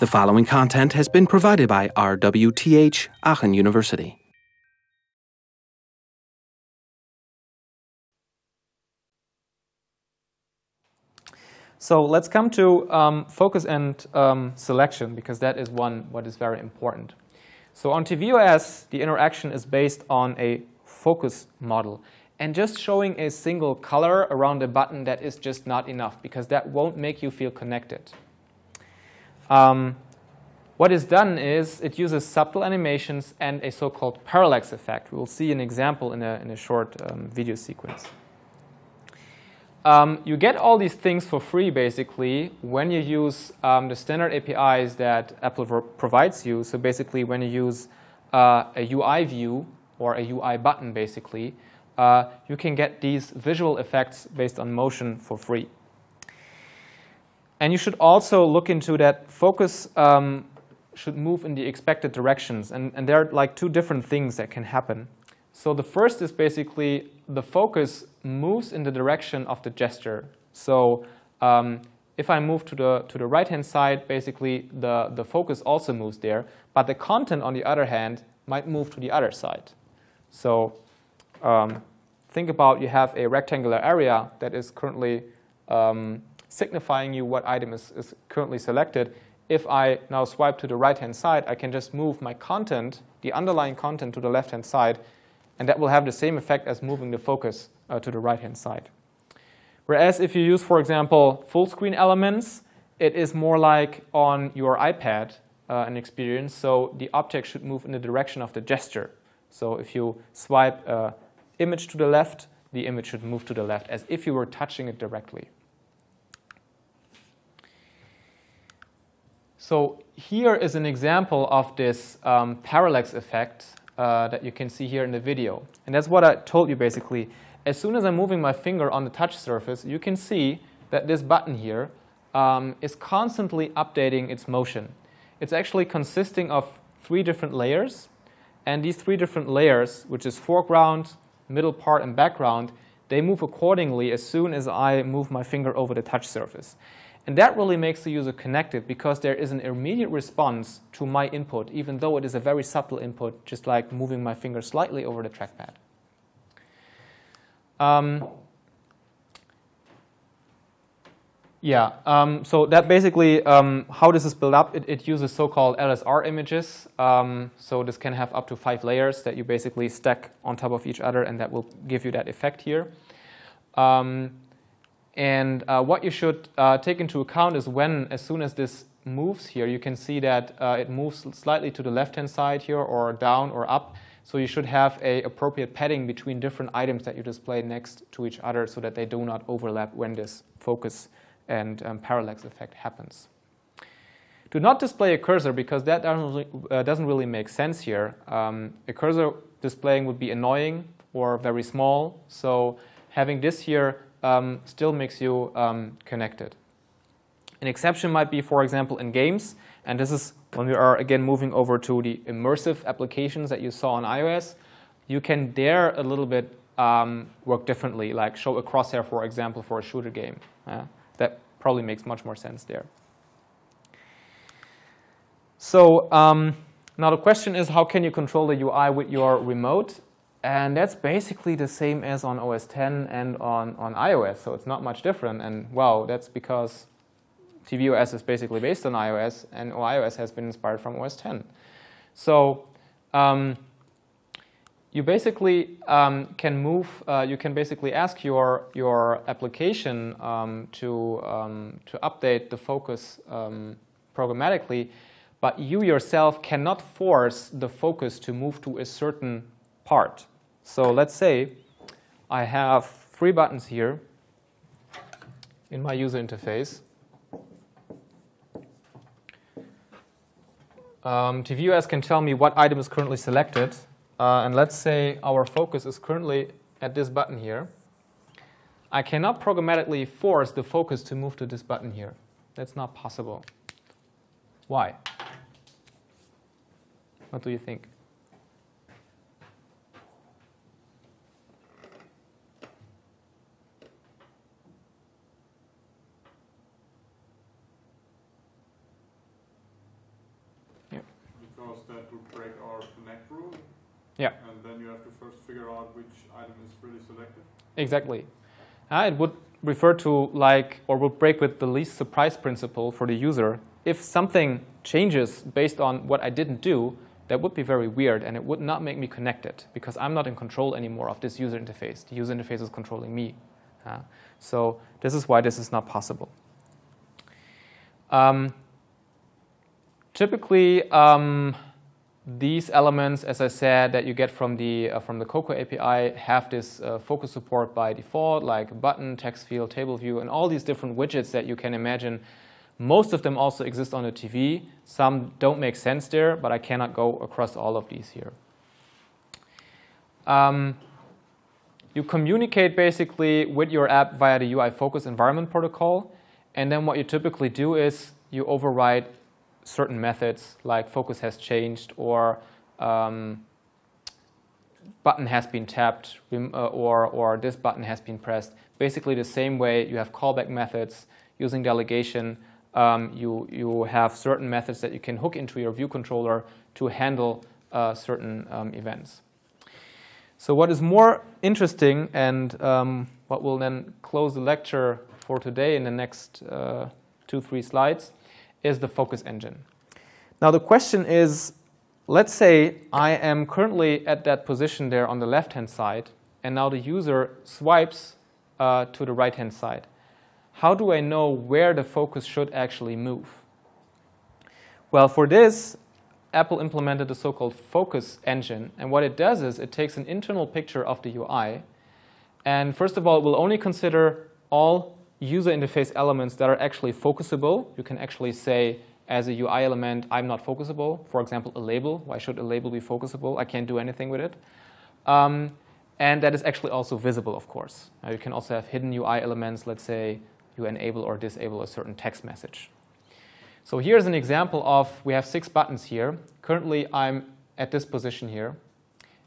The following content has been provided by RWTH Aachen University. So let's come to um, focus and um, selection because that is one what is very important. So on tvOS, the interaction is based on a focus model. And just showing a single color around a button, that is just not enough because that won't make you feel connected. Um, what is done is it uses subtle animations and a so-called parallax effect. We will see an example in a, in a short um, video sequence. Um, you get all these things for free, basically, when you use um, the standard APIs that Apple provides you. So basically, when you use uh, a UI view or a UI button, basically, uh, you can get these visual effects based on motion for free. And you should also look into that focus um, should move in the expected directions. And, and there are like two different things that can happen. So the first is basically the focus moves in the direction of the gesture. So um, if I move to the, to the right-hand side, basically the, the focus also moves there. But the content, on the other hand, might move to the other side. So um, think about you have a rectangular area that is currently um, signifying you what item is, is currently selected. If I now swipe to the right-hand side, I can just move my content, the underlying content, to the left-hand side, and that will have the same effect as moving the focus uh, to the right-hand side. Whereas if you use, for example, full screen elements, it is more like on your iPad uh, an experience, so the object should move in the direction of the gesture. So if you swipe uh, image to the left, the image should move to the left as if you were touching it directly. So here is an example of this um, parallax effect uh, that you can see here in the video. And that's what I told you basically. As soon as I'm moving my finger on the touch surface, you can see that this button here um, is constantly updating its motion. It's actually consisting of three different layers. And these three different layers, which is foreground, middle part, and background, they move accordingly as soon as I move my finger over the touch surface. And that really makes the user connected because there is an immediate response to my input, even though it is a very subtle input, just like moving my finger slightly over the trackpad. Um, yeah, um, so that basically, um, how this build up, it, it uses so-called LSR images. Um, so this can have up to five layers that you basically stack on top of each other, and that will give you that effect here. Um, and uh, what you should uh, take into account is when, as soon as this moves here, you can see that uh, it moves slightly to the left-hand side here or down or up. So you should have a appropriate padding between different items that you display next to each other so that they do not overlap when this focus and um, parallax effect happens. Do not display a cursor because that doesn't really, uh, really make sense here. Um, a cursor displaying would be annoying or very small. So having this here um, still makes you um, connected. An exception might be, for example, in games, and this is when we are again moving over to the immersive applications that you saw on iOS. You can there a little bit um, work differently, like show a crosshair, for example, for a shooter game. That probably makes much more sense there. So um, now the question is, how can you control the UI with your remote? And that's basically the same as on OS 10 and on, on iOS, so it's not much different. And wow, that's because tvOS is basically based on iOS, and iOS has been inspired from OS 10. So um, you basically um, can move, uh, you can basically ask your, your application um, to, um, to update the focus um, programmatically, but you yourself cannot force the focus to move to a certain part. So let's say I have three buttons here in my user interface. Um, tvOS can tell me what item is currently selected. Uh, and let's say our focus is currently at this button here. I cannot programmatically force the focus to move to this button here. That's not possible. Why? What do you think? that would break our connect rule. Yeah. And then you have to first figure out which item is really selected. Exactly. Uh, it would refer to like, or would break with the least surprise principle for the user. If something changes based on what I didn't do, that would be very weird and it would not make me connect it because I'm not in control anymore of this user interface. The user interface is controlling me. Uh, so this is why this is not possible. Um, typically, um, these elements, as I said, that you get from the uh, from the Cocoa API have this uh, focus support by default, like button, text field, table view, and all these different widgets that you can imagine. Most of them also exist on the TV. Some don't make sense there, but I cannot go across all of these here. Um, you communicate basically with your app via the UI Focus Environment Protocol, and then what you typically do is you override certain methods like focus has changed or um, button has been tapped uh, or, or this button has been pressed. Basically the same way you have callback methods using delegation. Um, you, you have certain methods that you can hook into your view controller to handle uh, certain um, events. So what is more interesting and um, what will then close the lecture for today in the next uh, two, three slides is the focus engine. Now the question is, let's say I am currently at that position there on the left-hand side, and now the user swipes uh, to the right-hand side. How do I know where the focus should actually move? Well, for this, Apple implemented the so-called focus engine, and what it does is it takes an internal picture of the UI, and first of all, it will only consider all user interface elements that are actually focusable. You can actually say, as a UI element, I'm not focusable. For example, a label. Why should a label be focusable? I can't do anything with it. Um, and that is actually also visible, of course. Now, you can also have hidden UI elements. Let's say you enable or disable a certain text message. So here's an example of, we have six buttons here. Currently, I'm at this position here.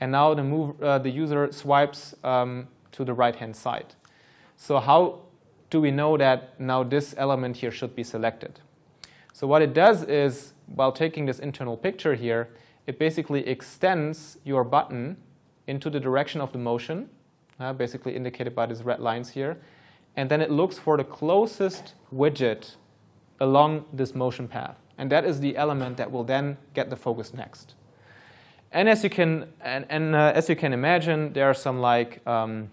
And now the, move, uh, the user swipes um, to the right-hand side. So how do we know that now this element here should be selected? So what it does is, while taking this internal picture here, it basically extends your button into the direction of the motion, uh, basically indicated by these red lines here, and then it looks for the closest widget along this motion path. And that is the element that will then get the focus next. And as you can, and, and uh, as you can imagine, there are some like um,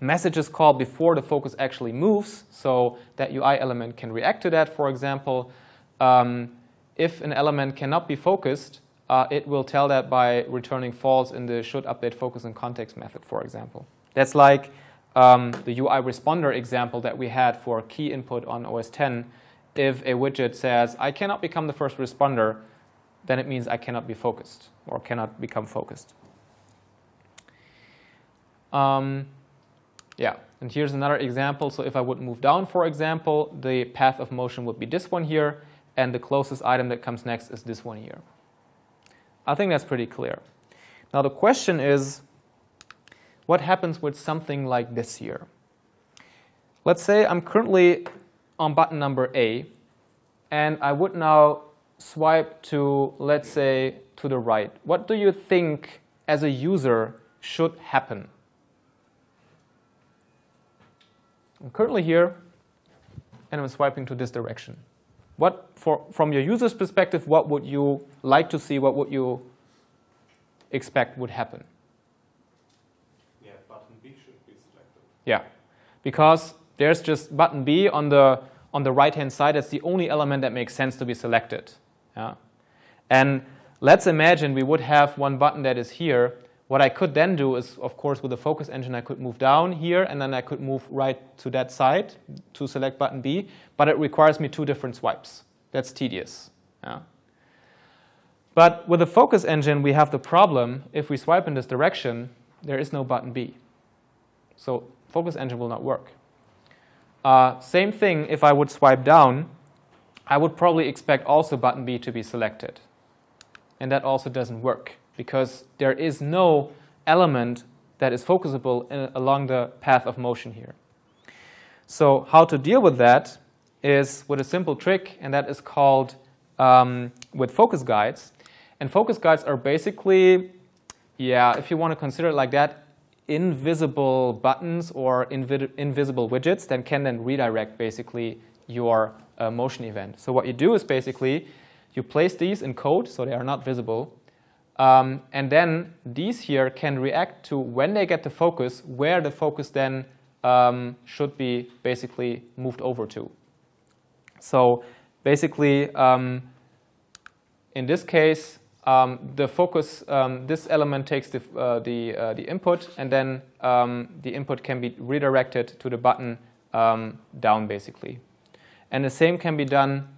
messages called before the focus actually moves, so that UI element can react to that. For example, um, if an element cannot be focused, uh, it will tell that by returning false in the should update focus and context method, for example. That's like um, the UI responder example that we had for key input on OS 10. If a widget says, I cannot become the first responder, then it means I cannot be focused or cannot become focused. Um, yeah, and here's another example. So if I would move down, for example, the path of motion would be this one here, and the closest item that comes next is this one here. I think that's pretty clear. Now the question is, what happens with something like this here? Let's say I'm currently on button number A, and I would now swipe to, let's say, to the right. What do you think as a user should happen? I'm currently here, and I'm swiping to this direction. What, for, from your user's perspective, what would you like to see? What would you expect would happen? Yeah, button B should be selected. Yeah, because there's just button B on the on the right-hand side. That's the only element that makes sense to be selected. Yeah, and let's imagine we would have one button that is here, what I could then do is, of course, with the focus engine, I could move down here, and then I could move right to that side to select button B, but it requires me two different swipes. That's tedious. Yeah. But with the focus engine, we have the problem, if we swipe in this direction, there is no button B. So focus engine will not work. Uh, same thing if I would swipe down, I would probably expect also button B to be selected. And that also doesn't work because there is no element that is focusable in, along the path of motion here. So how to deal with that is with a simple trick, and that is called um, with focus guides. And focus guides are basically, yeah, if you want to consider it like that, invisible buttons or invi invisible widgets that can then redirect basically your uh, motion event. So what you do is basically you place these in code so they are not visible. Um, and then these here can react to when they get the focus, where the focus then um, should be basically moved over to. So basically, um, in this case, um, the focus, um, this element takes the, uh, the, uh, the input, and then um, the input can be redirected to the button down, basically. And the same can be done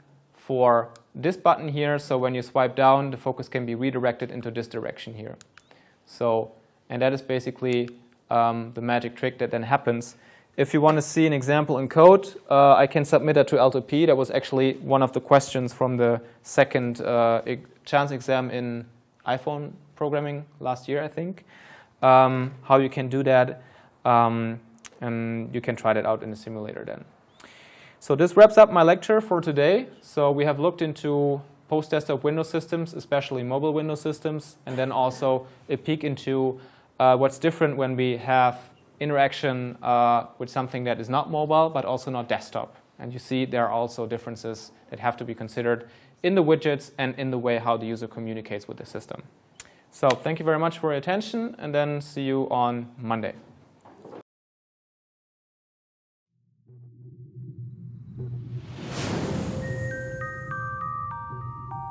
for this button here. So when you swipe down, the focus can be redirected into this direction here. So, and that is basically um, the magic trick that then happens. If you want to see an example in code, uh, I can submit that to L2P. That was actually one of the questions from the second uh, chance exam in iPhone programming last year, I think. Um, how you can do that, um, and you can try that out in the simulator then. So this wraps up my lecture for today. So we have looked into post-desktop Windows systems, especially mobile Windows systems, and then also a peek into uh, what's different when we have interaction uh, with something that is not mobile, but also not desktop. And you see there are also differences that have to be considered in the widgets and in the way how the user communicates with the system. So thank you very much for your attention, and then see you on Monday.